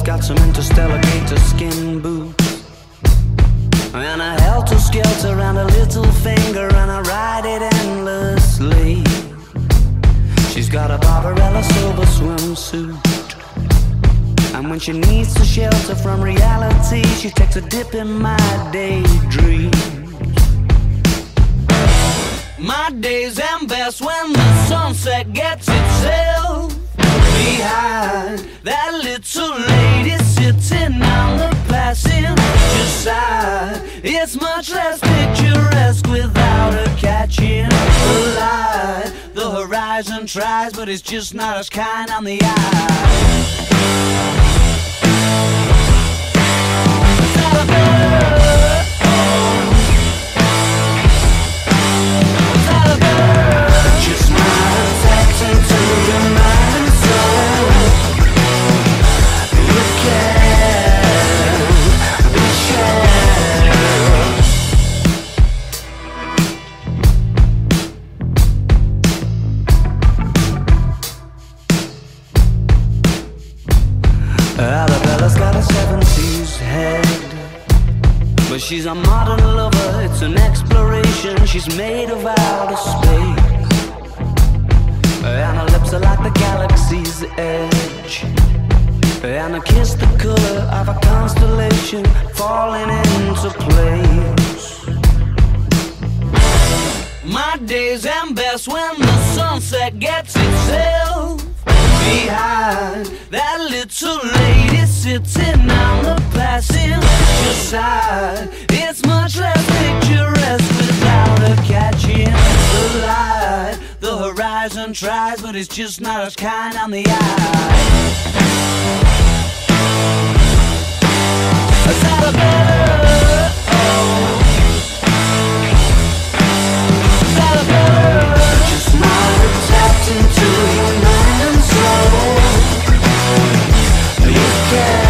both got some interstellar gator skin boots. And a helter skelter and a little finger, and I ride it endlessly. She's got a Barbarella silver swimsuit. And when she needs to shelter from reality, she takes a dip in my daydream. My days am best when the sunset gets itself behind that little lady sitting on the passenger side. It's much less picturesque without her catching the light. The horizon tries, but it's just not as kind on the eye. She's a modern lover, it's an exploration. She's made of outer space. And her lips are like the galaxy's edge. And her kiss the color of a constellation falling into place. My days end best when the sunset gets itself behind that little lady sitting on the passing side. It's much less picturesque without a catching the light. The horizon tries, but it's just not as kind on the eye. Is that a better? Oh. into your mind and soul. You can.